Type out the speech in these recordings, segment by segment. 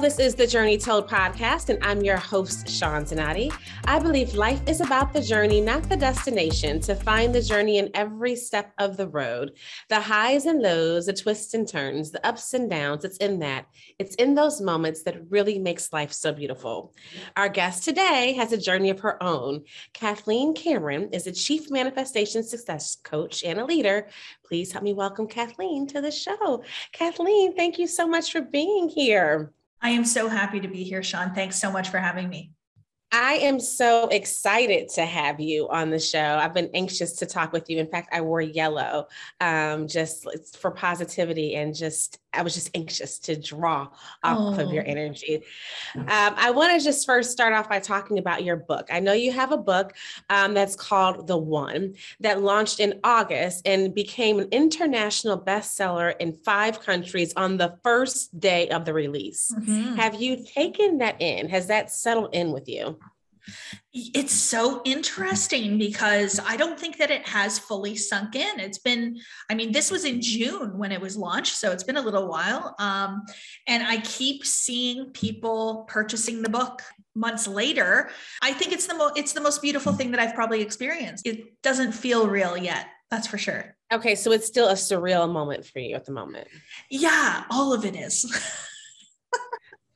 This is the Journey Told podcast, and I'm your host, Shawn Zanotti. I believe life is about the journey, not the destination, to find the journey in every step of the road. The highs and lows, the twists and turns, the ups and downs, it's in that. It's in those moments that really makes life so beautiful. Our guest today has a journey of her own. Kathleen Cameron is a chief manifestation success coach and a leader. Please help me welcome Kathleen to the show. Kathleen, thank you so much for being here. I am so happy to be here, Shawn. Thanks so much for having me. I am so excited to have you on the show. I've been anxious to talk with you. In fact, I wore yellow um, just for positivity and just, I was just anxious to draw off oh. of your oh. energy. Um, I want to just first start off by talking about your book. I know you have a book um, that's called The One that launched in August and became an international bestseller in five countries on the first day of the release. Mm-hmm. Have you taken that in? Has that settled in with you? It's so interesting because I don't think that it has fully sunk in. It's been, I mean, this was in June when it was launched, so it's been a little while. Um, and I keep seeing people purchasing the book months later. I think it's the most it's the most beautiful thing that I've probably experienced. It doesn't feel real yet. That's for sure. Okay, so it's still a surreal moment for you at the moment. Yeah, all of it is.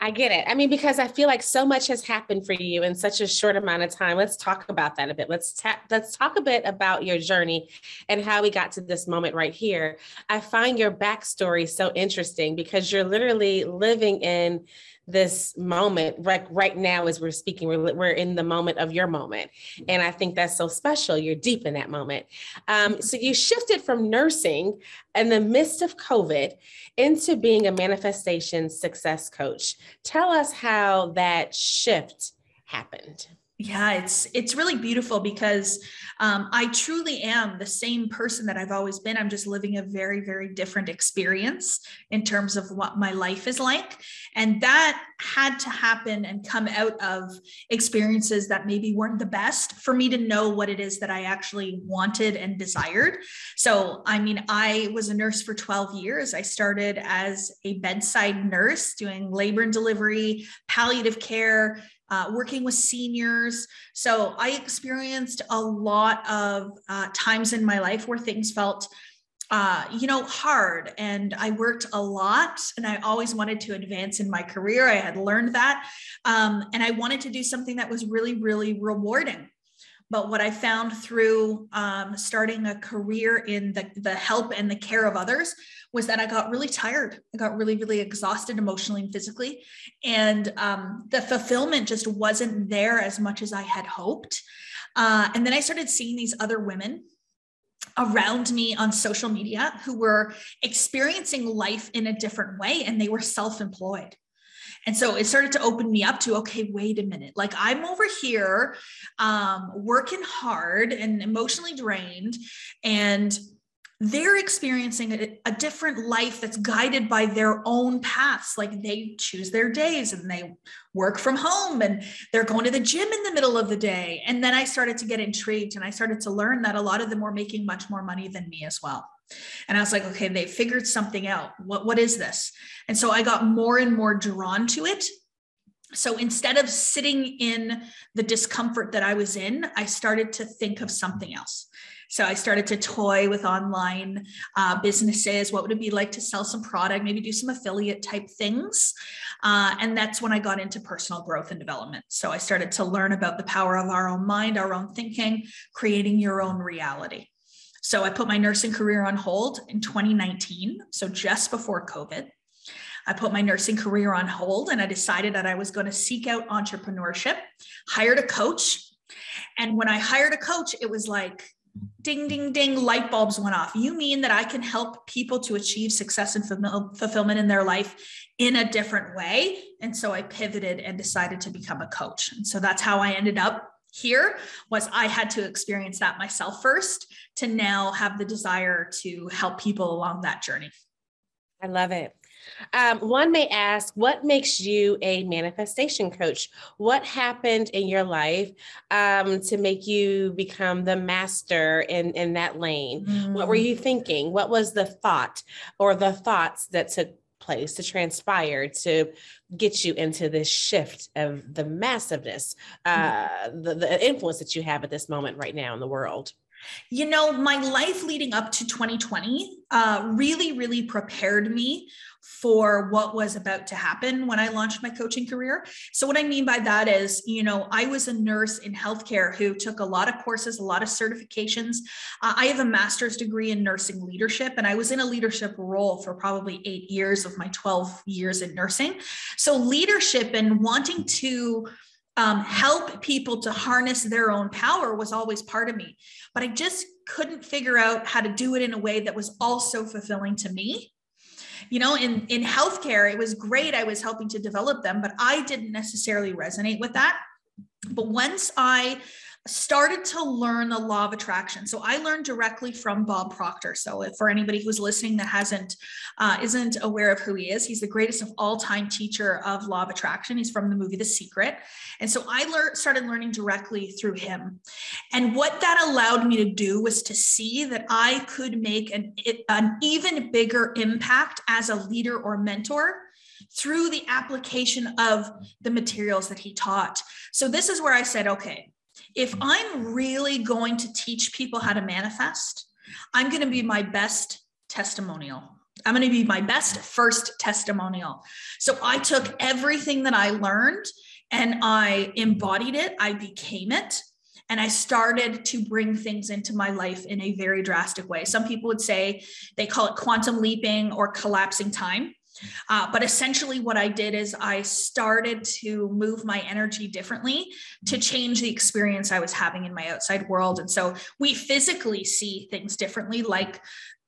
I get it. I mean, because I feel like so much has happened for you in such a short amount of time. Let's talk about that a bit. Let's tap, let's talk a bit about your journey and how we got to this moment right here. I find your backstory so interesting because you're literally living in this moment right right now as we're speaking we're, we're in the moment of your moment. And i think that's so special. You're deep in that moment. Um, so you shifted from nursing in the midst of covid into being a manifestation success coach. Tell us how that shift happened yeah it's it's really beautiful because um, i truly am the same person that i've always been. I'm just living a very very different experience in terms of what my life is like. And that had to happen and come out of experiences that maybe weren't the best for me to know what it is that i actually wanted and desired. So i mean i was a nurse for 12 years. I started as a bedside nurse doing labor and delivery palliative care uh, working with seniors. So I experienced a lot of uh, times in my life where things felt, uh, you know, hard. And I worked a lot and I always wanted to advance in my career. I had learned that. Um, and I wanted to do something that was really, really rewarding. But what I found through um, starting a career in the, the help and the care of others was that I got really tired. I got really, really exhausted emotionally and physically. And um, the fulfillment just wasn't there as much as I had hoped. Uh, and then I started seeing these other women around me on social media who were experiencing life in a different way and they were self employed. And so it started to open me up to, okay, wait a minute. Like I'm over here um, working hard and emotionally drained. And they're experiencing a, a, different life that's guided by their own paths. Like they choose their days and they work from home and they're going to the gym in the middle of the day. And then I started to get intrigued and I started to learn that a lot of them were making much more money than me as well. And I was like, okay, they figured something out. What, what is this? And so I got more and more drawn to it. So instead of sitting in the discomfort that I was in, I started to think of something else. So I started to toy with online uh, businesses. What would it be like to sell some product, maybe do some affiliate type things? Uh, and that's when I got into personal growth and development. So I started to learn about the power of our own mind, our own thinking, creating your own reality. So I put my nursing career on hold in 2019, so just before COVID. I put my nursing career on hold and I decided that I was going to seek out entrepreneurship, hired a coach. And when I hired a coach, it was like, ding, ding, ding, light bulbs went off. You mean that I can help people to achieve success and fulfillment in their life in a different way? And so I pivoted and decided to become a coach. And so that's how I ended up here was I had to experience that myself first to now have the desire to help people along that journey. I love it. Um, one may ask, what makes you a manifestation coach? What happened in your life um, to make you become the master in, in that lane? Mm. What were mm. you thinking? What was the thought or the thoughts that took place to transpire to get you into this shift of the massiveness, uh, the, the influence that you have at this moment right now in the world? You know, my life leading up to 2020 uh, really, really prepared me for what was about to happen when I launched my coaching career. So, what I mean by that is, you know, I was a nurse in healthcare who took a lot of courses, a lot of certifications. Uh, I have a master's degree in nursing leadership, and I was in a leadership role for probably eight years of my 12 years in nursing. So, leadership and wanting to um, help people to harness their own power was always part of me. But I just couldn't figure out how to do it in a way that was also fulfilling to me. You know, in, in healthcare, it was great. I was helping to develop them, but I didn't necessarily resonate with that. But once I started to learn the law of attraction. So I learned directly from Bob Proctor. So for anybody who's listening that hasn't uh, isn't aware of who he is, he's the greatest of all time teacher of law of attraction. He's from the movie The Secret, and so I learned started learning directly through him. And what that allowed me to do was to see that I could make an an even bigger impact as a leader or mentor through the application of the materials that he taught. So this is where I said, okay, if I'm really going to teach people how to manifest, I'm going to be my best testimonial. I'm going to be my best first testimonial. So I took everything that I learned and I embodied it, I became it. And I started to bring things into my life in a very drastic way. Some people would say they call it quantum leaping or collapsing time. Uh, but essentially, what I did is I started to move my energy differently to change the experience I was having in my outside world. And so we physically see things differently, like,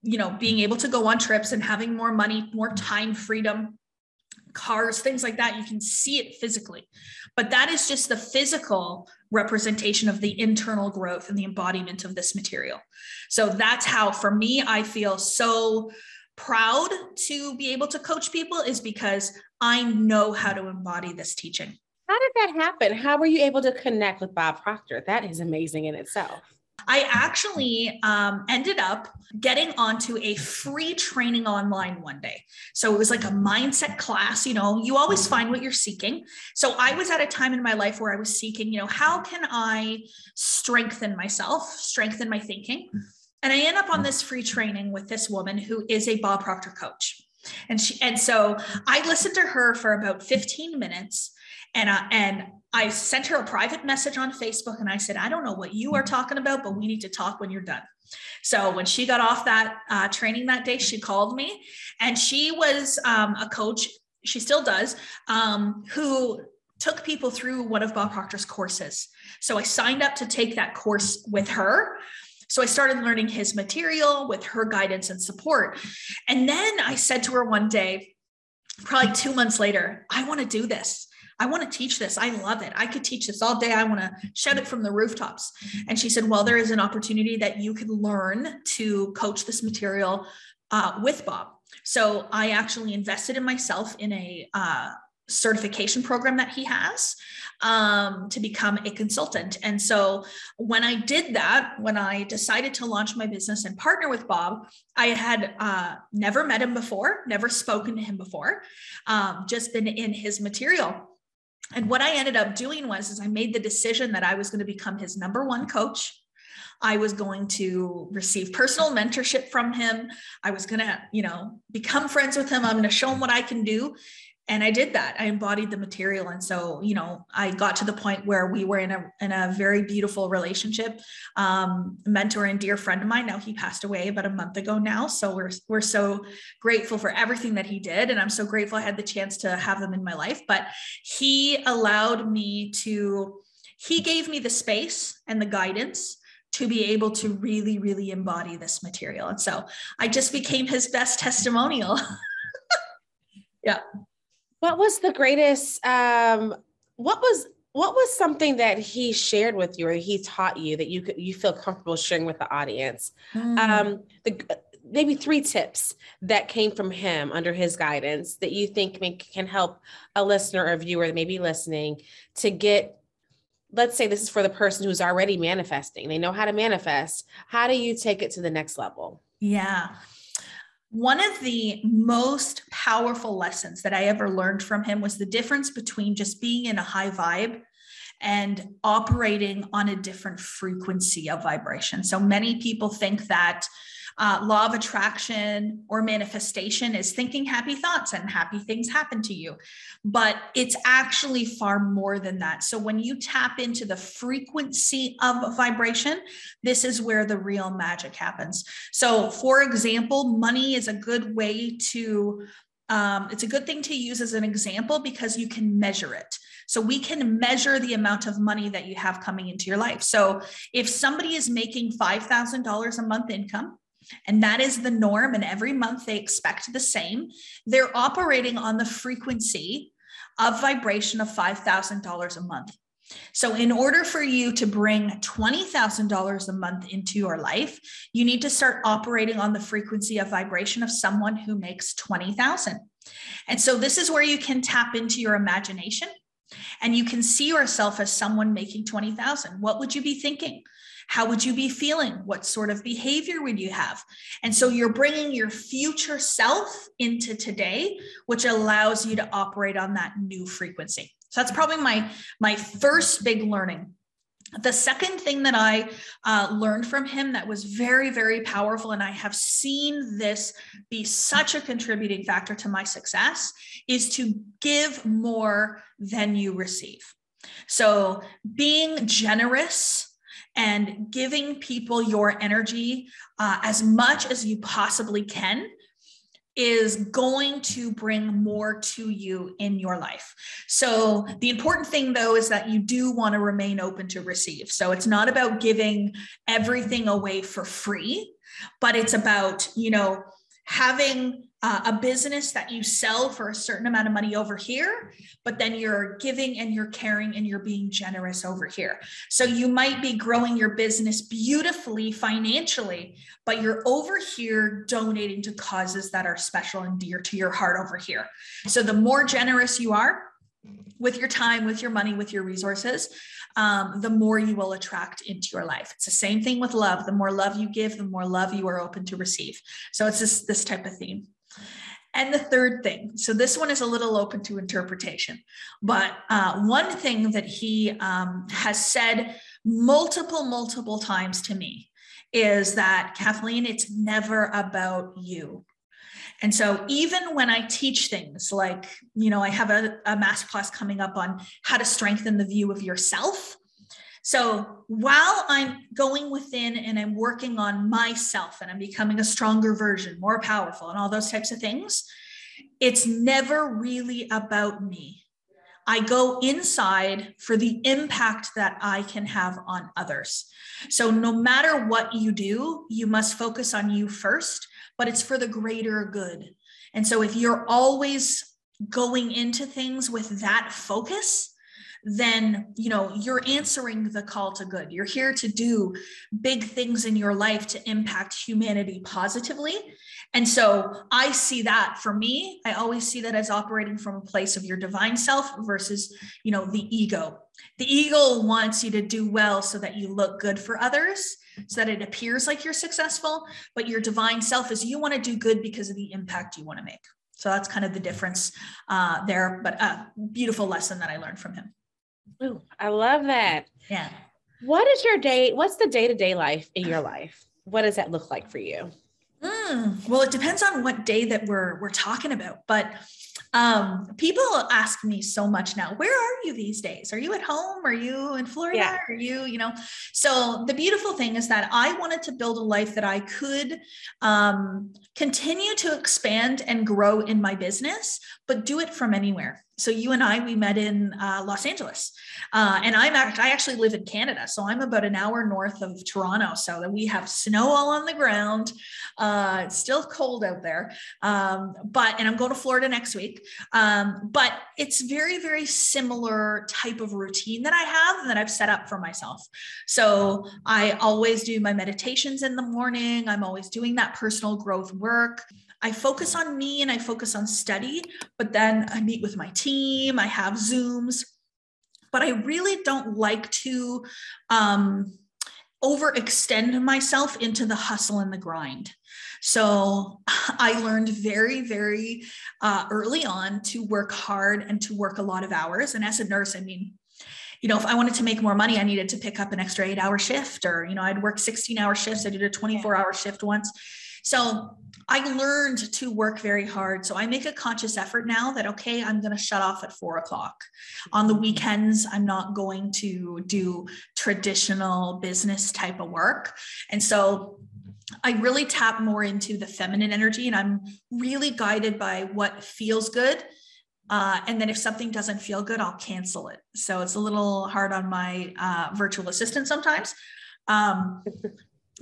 you know, being able to go on trips and having more money, more time freedom, cars, things like that. You can see it physically. But that is just the physical representation of the internal growth and the embodiment of this material. So that's how, for me, I feel so proud to be able to coach people is because I know how to embody this teaching. How did that happen? How were you able to connect with Bob Proctor? That is amazing in itself. I actually um, ended up getting onto a free training online one day. So it was like a mindset class. You know, you always find what you're seeking. So I was at a time in my life where I was seeking, you know, how can I strengthen myself, strengthen my thinking? And I end up on this free training with this woman who is a Bob Proctor coach. And she and so I listened to her for about 15 minutes and uh, and I sent her a private message on Facebook and I said, I don't know what you are talking about, but we need to talk when you're done. So when she got off that uh, training that day, she called me and she was um, a coach. She still does, um, who took people through one of Bob Proctor's courses. So I signed up to take that course with her. So I started learning his material with her guidance and support. And then I said to her one day, probably two months later, I want to do this. I want to teach this. I love it. I could teach this all day. I want to shout it from the rooftops. And she said, Well, there is an opportunity that you could learn to coach this material uh, with Bob. So I actually invested in myself in a uh, certification program that he has um, to become a consultant. And so when I did that, when I decided to launch my business and partner with Bob, I had uh, never met him before, never spoken to him before, um, just been in his material. And what I ended up doing was is I made the decision that I was going to become his number one coach. I was going to receive personal mentorship from him. I was going to, you know, become friends with him. I'm going to show him what I can do and I did that. I embodied the material. And so, you know, I got to the point where we were in a in a very beautiful relationship. Um, mentor and dear friend of mine. Now he passed away about a month ago now. So we're we're so grateful for everything that he did. And I'm so grateful I had the chance to have him in my life. But he allowed me to, he gave me the space and the guidance to be able to really, really embody this material. And so I just became his best testimonial. yeah. What was the greatest? Um, what was what was something that he shared with you or he taught you that you could you feel comfortable sharing with the audience? Mm. Um, the maybe three tips that came from him under his guidance that you think may, can help a listener or viewer that may be listening to get let's say this is for the person who's already manifesting they know how to manifest how do you take it to the next level yeah one of the most powerful lessons that I ever learned from him was the difference between just being in a high vibe and operating on a different frequency of vibration. So many people think that uh, law of attraction or manifestation is thinking happy thoughts and happy things happen to you. But it's actually far more than that. So when you tap into the frequency of vibration, this is where the real magic happens. So, for example, money is a good way to um, it's a good thing to use as an example because you can measure it. So we can measure the amount of money that you have coming into your life. So if somebody is making $5,000 a month income, and that is the norm, and every month they expect the same, they're operating on the frequency of vibration of $5,000 a month. So, in order for you to bring $20,000 a month into your life, you need to start operating on the frequency of vibration of someone who makes 20,000. And so, this is where you can tap into your imagination and you can see yourself as someone making 20,000. What would you be thinking? How would you be feeling? What sort of behavior would you have? And so you're bringing your future self into today, which allows you to operate on that new frequency. So that's probably my my first big learning the second thing that I uh, learned from him that was very, very powerful, and I have seen this be such a contributing factor to my success, is to give more than you receive. So, being generous and giving people your energy uh, as much as you possibly can is going to bring more to you in your life. So, the important thing though is that you do want to remain open to receive. So, it's not about giving everything away for free, but it's about, you know, having uh, a business that you sell for a certain amount of money over here, but then you're giving and you're caring and you're being generous over here. So you might be growing your business beautifully financially, but you're over here donating to causes that are special and dear to your heart over here. So the more generous you are, with your time, with your money, with your resources, um, the more you will attract into your life. It's the same thing with love. The more love you give, the more love you are open to receive. So it's this, this type of theme. And the third thing, so this one is a little open to interpretation, but uh, one thing that he um, has said multiple, multiple times to me is that Kathleen, it's never about you. And so even when I teach things like, you know, I have a, a masterclass coming up on how to strengthen the view of yourself. So while I'm going within and I'm working on myself and I'm becoming a stronger version, more powerful, and all those types of things, it's never really about me. I go inside for the impact that I can have on others. So, no matter what you do, you must focus on you first, but it's for the greater good. And so, if you're always going into things with that focus, then you know you're answering the call to good. You're here to do big things in your life to impact humanity positively. And so i see that for me. I always see that as operating from a place of your divine self versus you know the ego. The ego wants you to do well so that you look good for others so that it appears like you're successful but your divine self is you want to do good because of the impact you want to make. So that's kind of the difference uh, there but a beautiful lesson that i learned from him Ooh, I love that. Yeah. What is your day? What's the day to day life in your life? What does that look like for you? Mm, well, it depends on what day that we're we're talking about, but um, people ask me so much now, where are you these days? Are you at home? Are you in Florida? Yeah. Are you, you know? So the beautiful thing is that I wanted to build a life that I could um, continue to expand and grow in my business, but do it from anywhere so you and I we met in uh, Los Angeles, uh, and I'm act- I actually live in Canada, so I'm about an hour north of Toronto. So that we have snow all on the ground. Uh, it's still cold out there, um, but and I'm going to Florida next week. Um, but it's very very similar type of routine that I have that I've set up for myself. So I always do my meditations in the morning. I'm always doing that personal growth work. I focus on me and I focus on study, but then I meet with my team, I have Zooms, but I really don't like to um, overextend myself into the hustle and the grind. So I learned very, very uh, early on to work hard and to work a lot of hours. And as a nurse, I mean, you know, if I wanted to make more money, I needed to pick up an extra eight hour shift, or, you know, I'd work 16 hour shifts. I did a 24 hour shift once. So I learned to work very hard. So I make a conscious effort now that, okay, I'm going to shut off at four o'clock. On the weekends, I'm not going to do traditional business type of work. And so I really tap more into the feminine energy and I'm really guided by what feels good. Uh, and then if something doesn't feel good, I'll cancel it. So it's a little hard on my uh, virtual assistant sometimes. Um,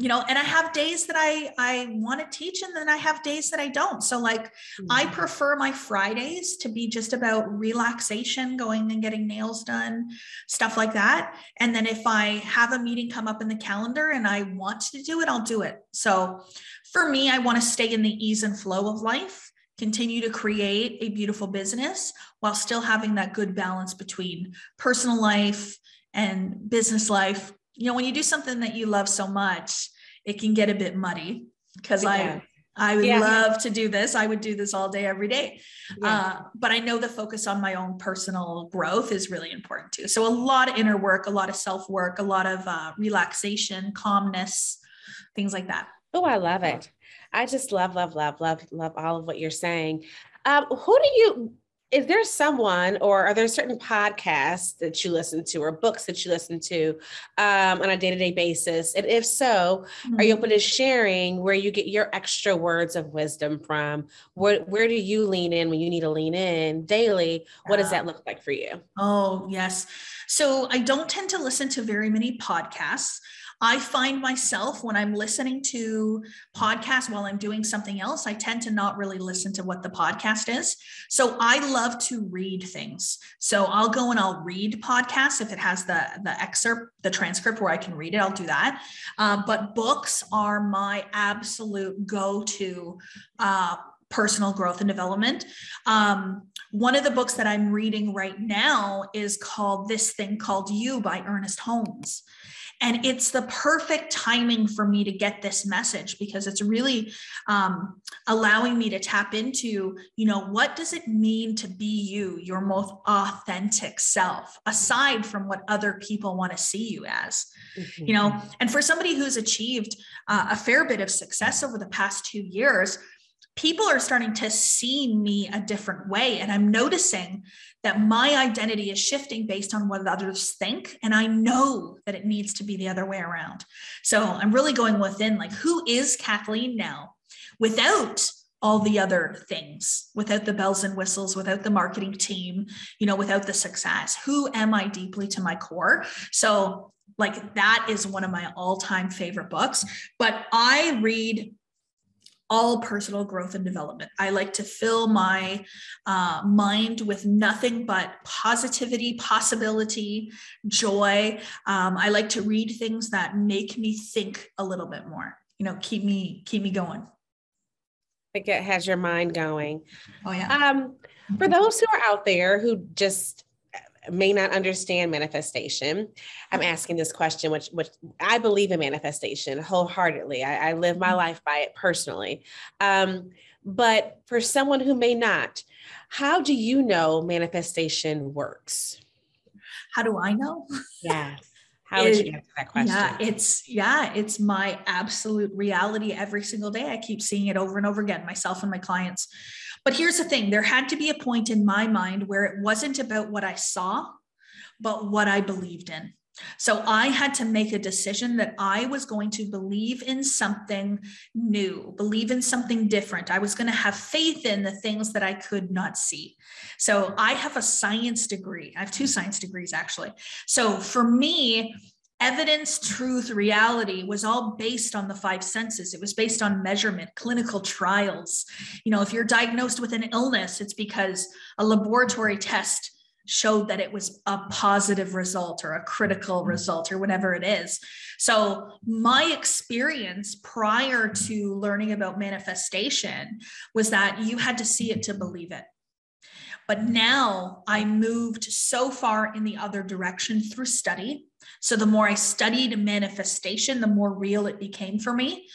you know and i have days that i i want to teach and then i have days that i don't. So like mm-hmm. i prefer my fridays to be just about relaxation going and getting nails done stuff like that. And then if i have a meeting come up in the calendar and i want to do it i'll do it. So for me i want to stay in the ease and flow of life continue to create a beautiful business while still having that good balance between personal life and business life you know when you do something that you love so much it can get a bit muddy because yeah. i i would yeah. love to do this i would do this all day every day yeah. uh, but i know the focus on my own personal growth is really important too so a lot of inner work a lot of self work a lot of uh, relaxation calmness things like that oh i love it i just love love love love love all of what you're saying um, who do you is there someone or are there certain podcasts that you listen to or books that you listen to um, on a day-to-day basis? And if so mm-hmm. are you open to sharing where you get your extra words of wisdom from? Where, where do you lean in when you need to lean in daily? What does that look like for you? Oh yes. So i don't tend to listen to very many podcasts I find myself when I'm listening to podcasts while I'm doing something else, I tend to not really listen to what the podcast is. So I love to read things. So I'll go and I'll read podcasts if it has the the excerpt, the transcript where I can read it. I'll do that. Uh, but books are my absolute go-to. Uh, personal growth and development. Um, one of the books that I'm reading right now is called This Thing Called You by Ernest Holmes. And it's the perfect timing for me to get this message because it's really um, allowing me to tap into, you know, what does it mean to be you, your most authentic self, aside from what other people want to see you as, mm-hmm. you know? And for somebody who's achieved uh, a fair bit of success over the past two years, people are starting to see me a different way. And I'm noticing that my identity is shifting based on what others think. And I know that it needs to be the other way around. So I'm really going within like, who is Kathleen now without all the other things without the bells and whistles without the marketing team you know without the success who am i deeply to my core so like that is one of my all-time favorite books but i read all personal growth and development. I like to fill my uh, mind with nothing but positivity, possibility, joy. Um, I like to read things that make me think a little bit more. You know, keep me keep me going. I think it has your mind going. Oh yeah. Um, for those who are out there who just may not understand manifestation. I'm asking this question, which which I believe in manifestation wholeheartedly. I, I live my mm-hmm. life by it personally. Um, but for someone who may not, how do you know manifestation works? How do I know? Yeah. How would you answer that question? Yeah, it's yeah, it's my absolute reality every single day. I keep seeing it over and over again, myself and my clients. But here's the thing there had to be a point in my mind where it wasn't about what I saw, but what I believed in. So I had to make a decision that I was going to believe in something new, believe in something different. I was going to have faith in the things that I could not see. So I have a science degree. I have two science degrees actually. So for me, evidence, truth, reality was all based on the five senses. It was based on measurement, clinical trials. You know, if you're diagnosed with an illness, it's because a laboratory test showed that it was a positive result or a critical mm-hmm. result or whatever it is. So, my experience prior to learning about manifestation was that you had to see it to believe it. But now I moved so far in the other direction through study So the more I studied manifestation, the more real it became for me.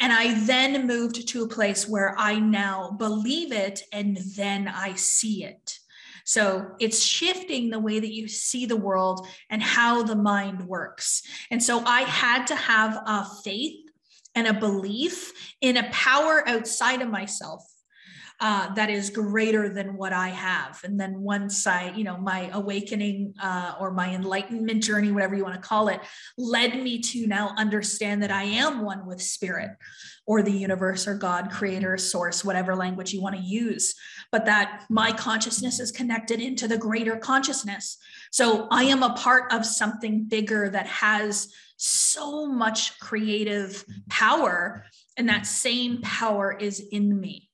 And I then moved to a place where I now believe it and then I see it. So it's shifting the way that you see the world and how the mind works. And so I had to have a faith and a belief in a power outside of myself uh, that is greater than what I have. And then once I, you know, my awakening uh, or my enlightenment journey, whatever you want to call it, led me to now understand that I am one with spirit or the universe or God, creator, source, whatever language you want to use, but that my consciousness is connected into the greater consciousness. So I am a part of something bigger that has so much creative power, and that same power is in me.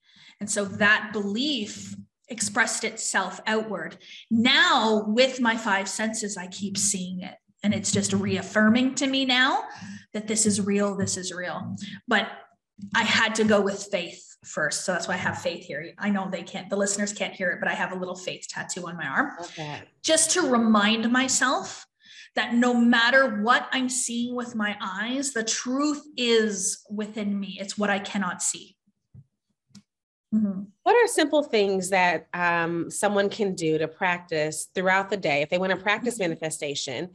And so that belief expressed itself outward. Now, with my five senses, I keep seeing it. And it's just reaffirming to me now that this is real, this is real. But I had to go with faith first. So that's why I have faith here. I know they can't, the listeners can't hear it, but I have a little faith tattoo on my arm. Okay. Just to remind myself that no matter what I'm seeing with my eyes, the truth is within me. It's what I cannot see. Mm-hmm. What are simple things that um, someone can do to practice throughout the day? If they want to practice mm-hmm. manifestation,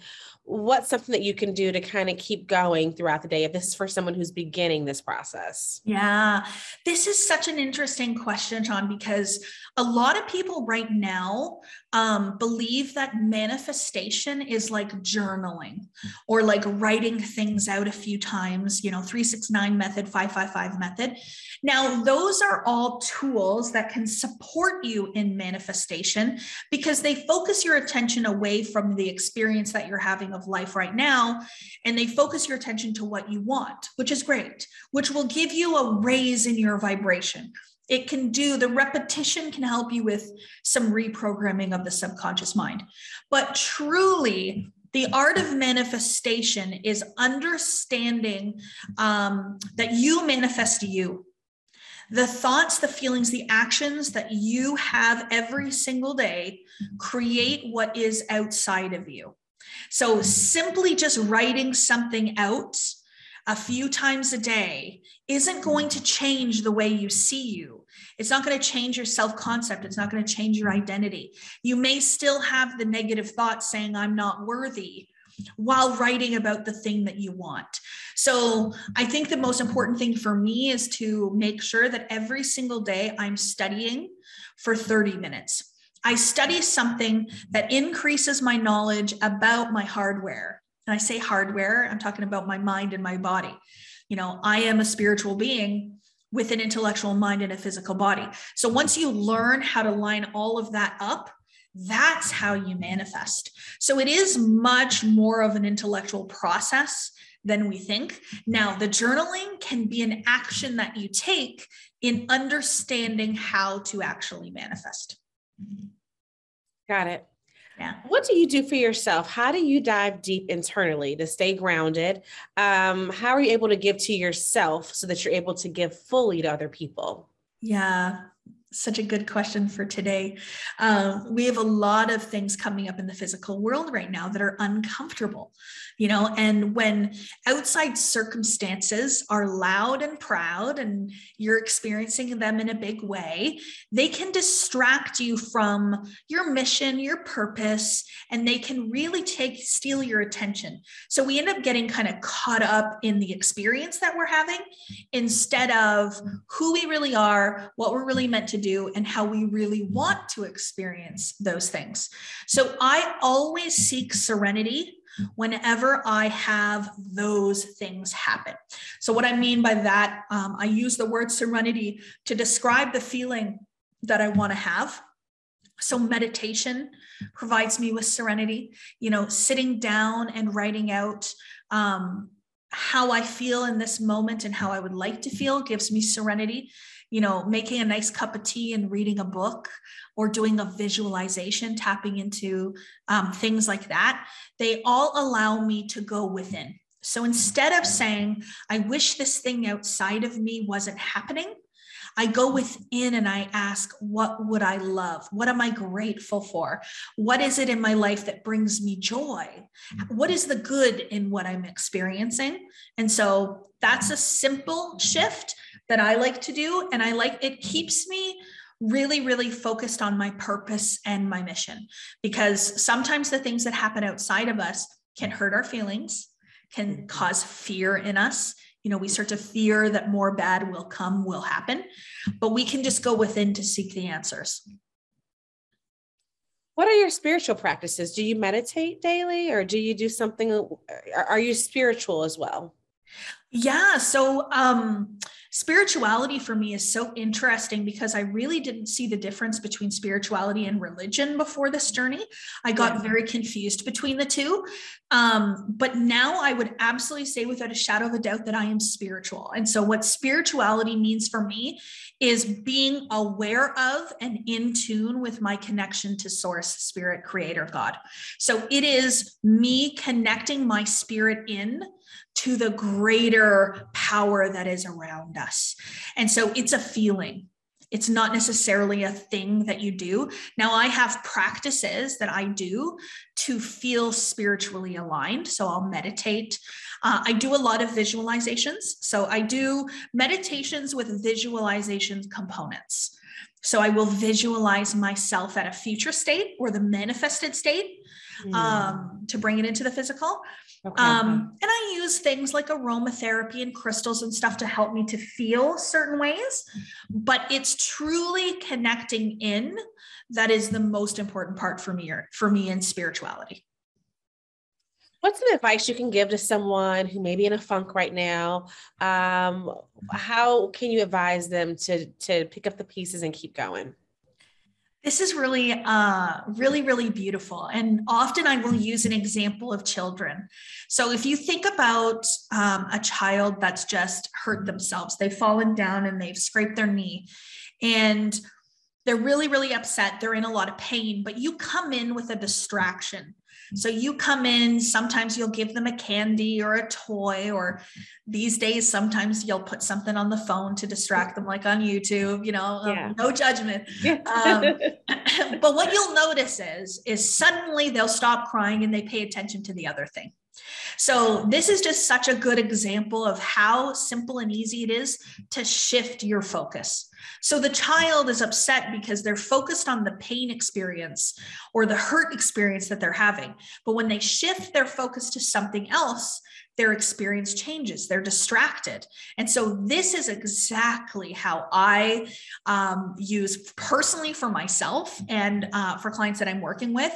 what's something that you can do to kind of keep going throughout the day if this is for someone who's beginning this process? Yeah, this is such an interesting question, Shawn, because a lot of people right now um, believe that manifestation is like journaling or like writing things out a few times, you know, 369 method, 555 method. Now, those are all tools that can support you in manifestation because they focus your attention away from the experience that you're having of life right now and they focus your attention to what you want, which is great, which will give you a raise in your vibration. It can do the repetition can help you with some reprogramming of the subconscious mind. But truly the art of manifestation is understanding um, that you manifest you. The thoughts the feelings the actions that you have every single day create what is outside of you so simply just writing something out a few times a day isn't going to change the way you see you. It's not going to change your self concept. It's not going to change your identity. You may still have the negative thoughts saying, I'm not worthy while writing about the thing that you want. So I think the most important thing for me is to make sure that every single day I'm studying for 30 minutes. I study something that increases my knowledge about my hardware and I say hardware, I'm talking about my mind and my body. You know, I am a spiritual being with an intellectual mind and a physical body. So once you learn how to line all of that up, that's how you manifest. So it is much more of an intellectual process than we think. Now, the journaling can be an action that you take in understanding how to actually manifest. Got it. Yeah. What do you do for yourself? How do you dive deep internally to stay grounded? Um, how are you able to give to yourself so that you're able to give fully to other people? Yeah, such a good question for today. Um, we have a lot of things coming up in the physical world right now that are uncomfortable, you know, and when outside circumstances are loud and proud and you're experiencing them in a big way, they can distract you from your mission, your purpose, and they can really take steal your attention. So we end up getting kind of caught up in the experience that we're having instead of who we really are, what we're really meant to do do and how we really want to experience those things. So I always seek serenity whenever I have those things happen. So, what I mean by that, um, I use the word serenity to describe the feeling that I want to have. So, meditation provides me with serenity, you know, sitting down and writing out. Um, how I feel in this moment and how I would like to feel gives me serenity you know, making a nice cup of tea and reading a book or doing a visualization, tapping into um, things like that, they all allow me to go within. So instead of saying, I wish this thing outside of me wasn't happening, I go within and I ask, what would I love? What am I grateful for? What is it in my life that brings me joy? What is the good in what I'm experiencing? And so that's a simple shift that I like to do. And I like it keeps me really, really focused on my purpose and my mission because sometimes the things that happen outside of us can hurt our feelings, can mm-hmm. cause fear in us. You know, we start to fear that more bad will come, will happen, but we can just go within to seek the answers. What are your spiritual practices? Do you meditate daily or do you do something? Are you spiritual as well? Yeah. So, um, spirituality for me is so interesting because I really didn't see the difference between spirituality and religion before this journey. I got very confused between the two. Um, but now I would absolutely say without a shadow of a doubt that I am spiritual. And so, what spirituality means for me is being aware of and in tune with my connection to source, spirit, creator, God. So, it is me connecting my spirit in to the greater power that is around us. And so it's a feeling. It's not necessarily a thing that you do. Now, I have practices that I do to feel spiritually aligned. So I'll meditate. Uh, I do a lot of visualizations. So I do meditations with visualization components. So I will visualize myself at a future state or the manifested state mm. um, to bring it into the physical. Okay. Um, and I use things like aromatherapy and crystals and stuff to help me to feel certain ways. But it's truly connecting in that is the most important part for me or for me in spirituality. What's some advice you can give to someone who may be in a funk right now? Um, how can you advise them to to pick up the pieces and keep going? This is really, uh, really, really beautiful. And often I will use an example of children. So if you think about um, a child that's just hurt themselves, they've fallen down and they've scraped their knee, and they're really, really upset. They're in a lot of pain, but you come in with a distraction. So you come in, sometimes you'll give them a candy or a toy, or these days, sometimes you'll put something on the phone to distract them, like on YouTube, you know, um, yeah. um, no judgment. Um, but what you'll notice is, is suddenly they'll stop crying and they pay attention to the other thing. So, this is just such a good example of how simple and easy it is to shift your focus. So, the child is upset because they're focused on the pain experience or the hurt experience that they're having. But when they shift their focus to something else, their experience changes. They're distracted. And so, this is exactly how I um, use personally for myself and uh, for clients that I'm working with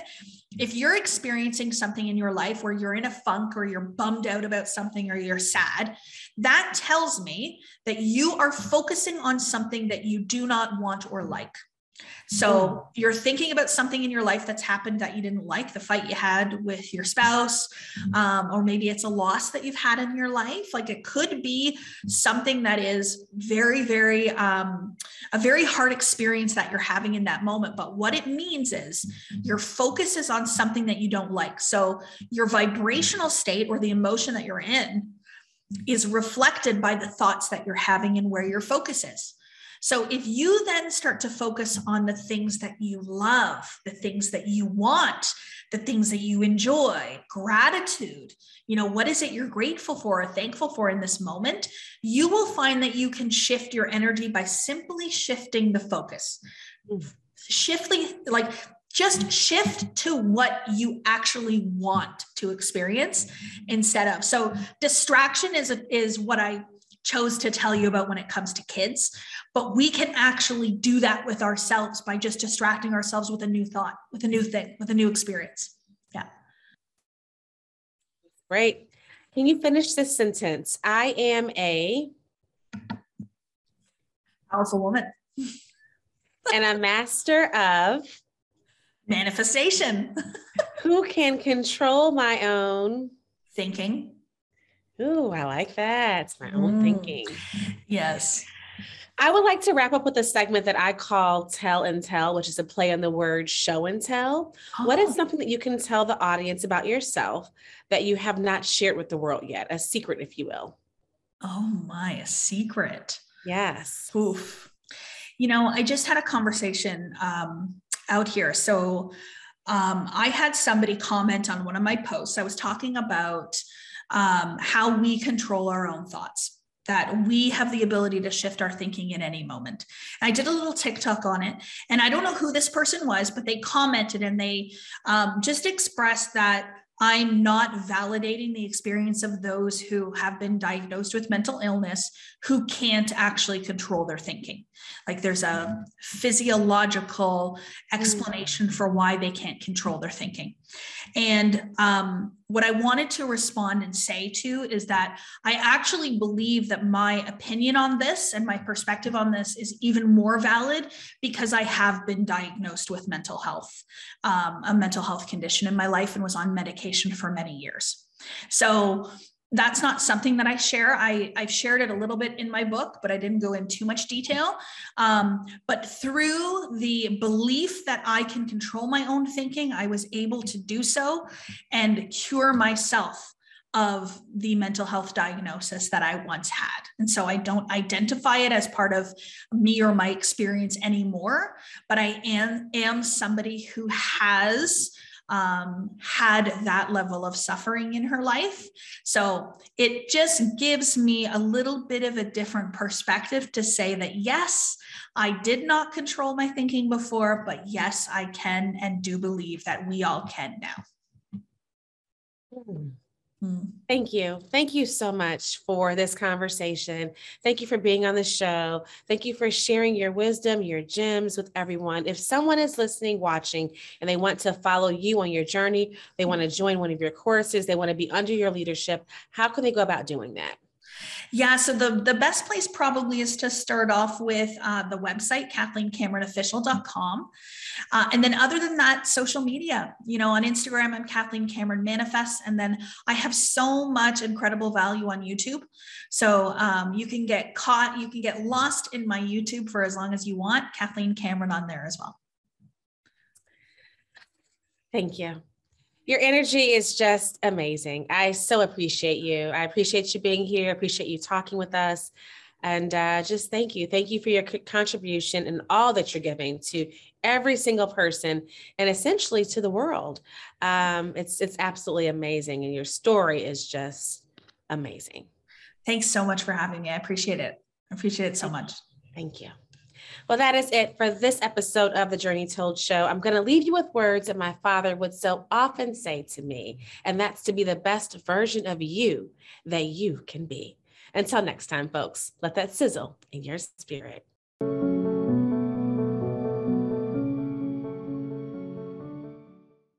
if you're experiencing something in your life where you're in a funk or you're bummed out about something or you're sad, that tells me that you are focusing on something that you do not want or like. So mm. you're thinking about something in your life that's happened that you didn't like, the fight you had with your spouse, um, or maybe it's a loss that you've had in your life. Like it could be something that is very, very, um, a very hard experience that you're having in that moment. But what it means is your focus is on something that you don't like. So your vibrational state or the emotion that you're in is reflected by the thoughts that you're having and where your focus is. So if you then start to focus on the things that you love, the things that you want, the things that you enjoy, gratitude, you know, what is it you're grateful for or thankful for in this moment? You will find that you can shift your energy by simply shifting the focus. Mm. shifting like just shift to what you actually want to experience instead of so distraction is a, is what i chose to tell you about when it comes to kids. But we can actually do that with ourselves by just distracting ourselves with a new thought, with a new thing, with a new experience. Yeah. Great. Can you finish this sentence? I am a powerful woman and a master of manifestation. who can control my own thinking, Ooh, I like that. It's my own mm. thinking. Yes. I would like to wrap up with a segment that I call Tell and Tell, which is a play on the word show and tell. Oh. What is oh. something that you can tell the audience about yourself that you have not shared with the world yet? A secret, if you will. Oh my, a secret. Yes. Oof. You know, I just had a conversation um, out here. So um, I had somebody comment on one of my posts. I was talking about um, how we control our own thoughts that we have the ability to shift our thinking in any moment. I did a little TikTok on it, and I don't know who this person was, but they commented and they um, just expressed that I'm not validating the experience of those who have been diagnosed with mental illness who can't actually control their thinking. Like there's a physiological explanation for why they can't control their thinking. And um, what I wanted to respond and say to is that I actually believe that my opinion on this and my perspective on this is even more valid because I have been diagnosed with mental health, um, a mental health condition in my life, and was on medication for many years. So that's not something that I share. I, I've shared it a little bit in my book, but I didn't go in too much detail. Um, but through the belief that I can control my own thinking, I was able to do so and cure myself of the mental health diagnosis that I once had. And so I don't identify it as part of me or my experience anymore, but I am, am somebody who has um, had that level of suffering in her life. So it just gives me a little bit of a different perspective to say that, yes, I did not control my thinking before, but yes, I can and do believe that we all can now. Mm. Thank you. Thank you so much for this conversation. Thank you for being on the show. Thank you for sharing your wisdom, your gems with everyone. If someone is listening, watching, and they want to follow you on your journey, they want to join one of your courses, they want to be under your leadership, how can they go about doing that? Yeah, so the, the best place probably is to start off with uh, the website, KathleenCameronOfficial.com. Uh, and then other than that, social media, you know, on Instagram, I'm Kathleen Cameron Manifest. And then I have so much incredible value on YouTube. So um, you can get caught, you can get lost in my YouTube for as long as you want. Kathleen Cameron on there as well. Thank you. Your energy is just amazing. I so appreciate you. I appreciate you being here. I appreciate you talking with us. And uh, just thank you. Thank you for your contribution and all that you're giving to every single person and essentially to the world. Um, it's it's absolutely amazing, and your story is just amazing. Thanks so much for having me. I appreciate it. I appreciate it so much. Thank you. Well, that is it for this episode of the Journey Told Show. I'm going to leave you with words that my father would so often say to me, and that's to be the best version of you that you can be. Until next time, folks, let that sizzle in your spirit.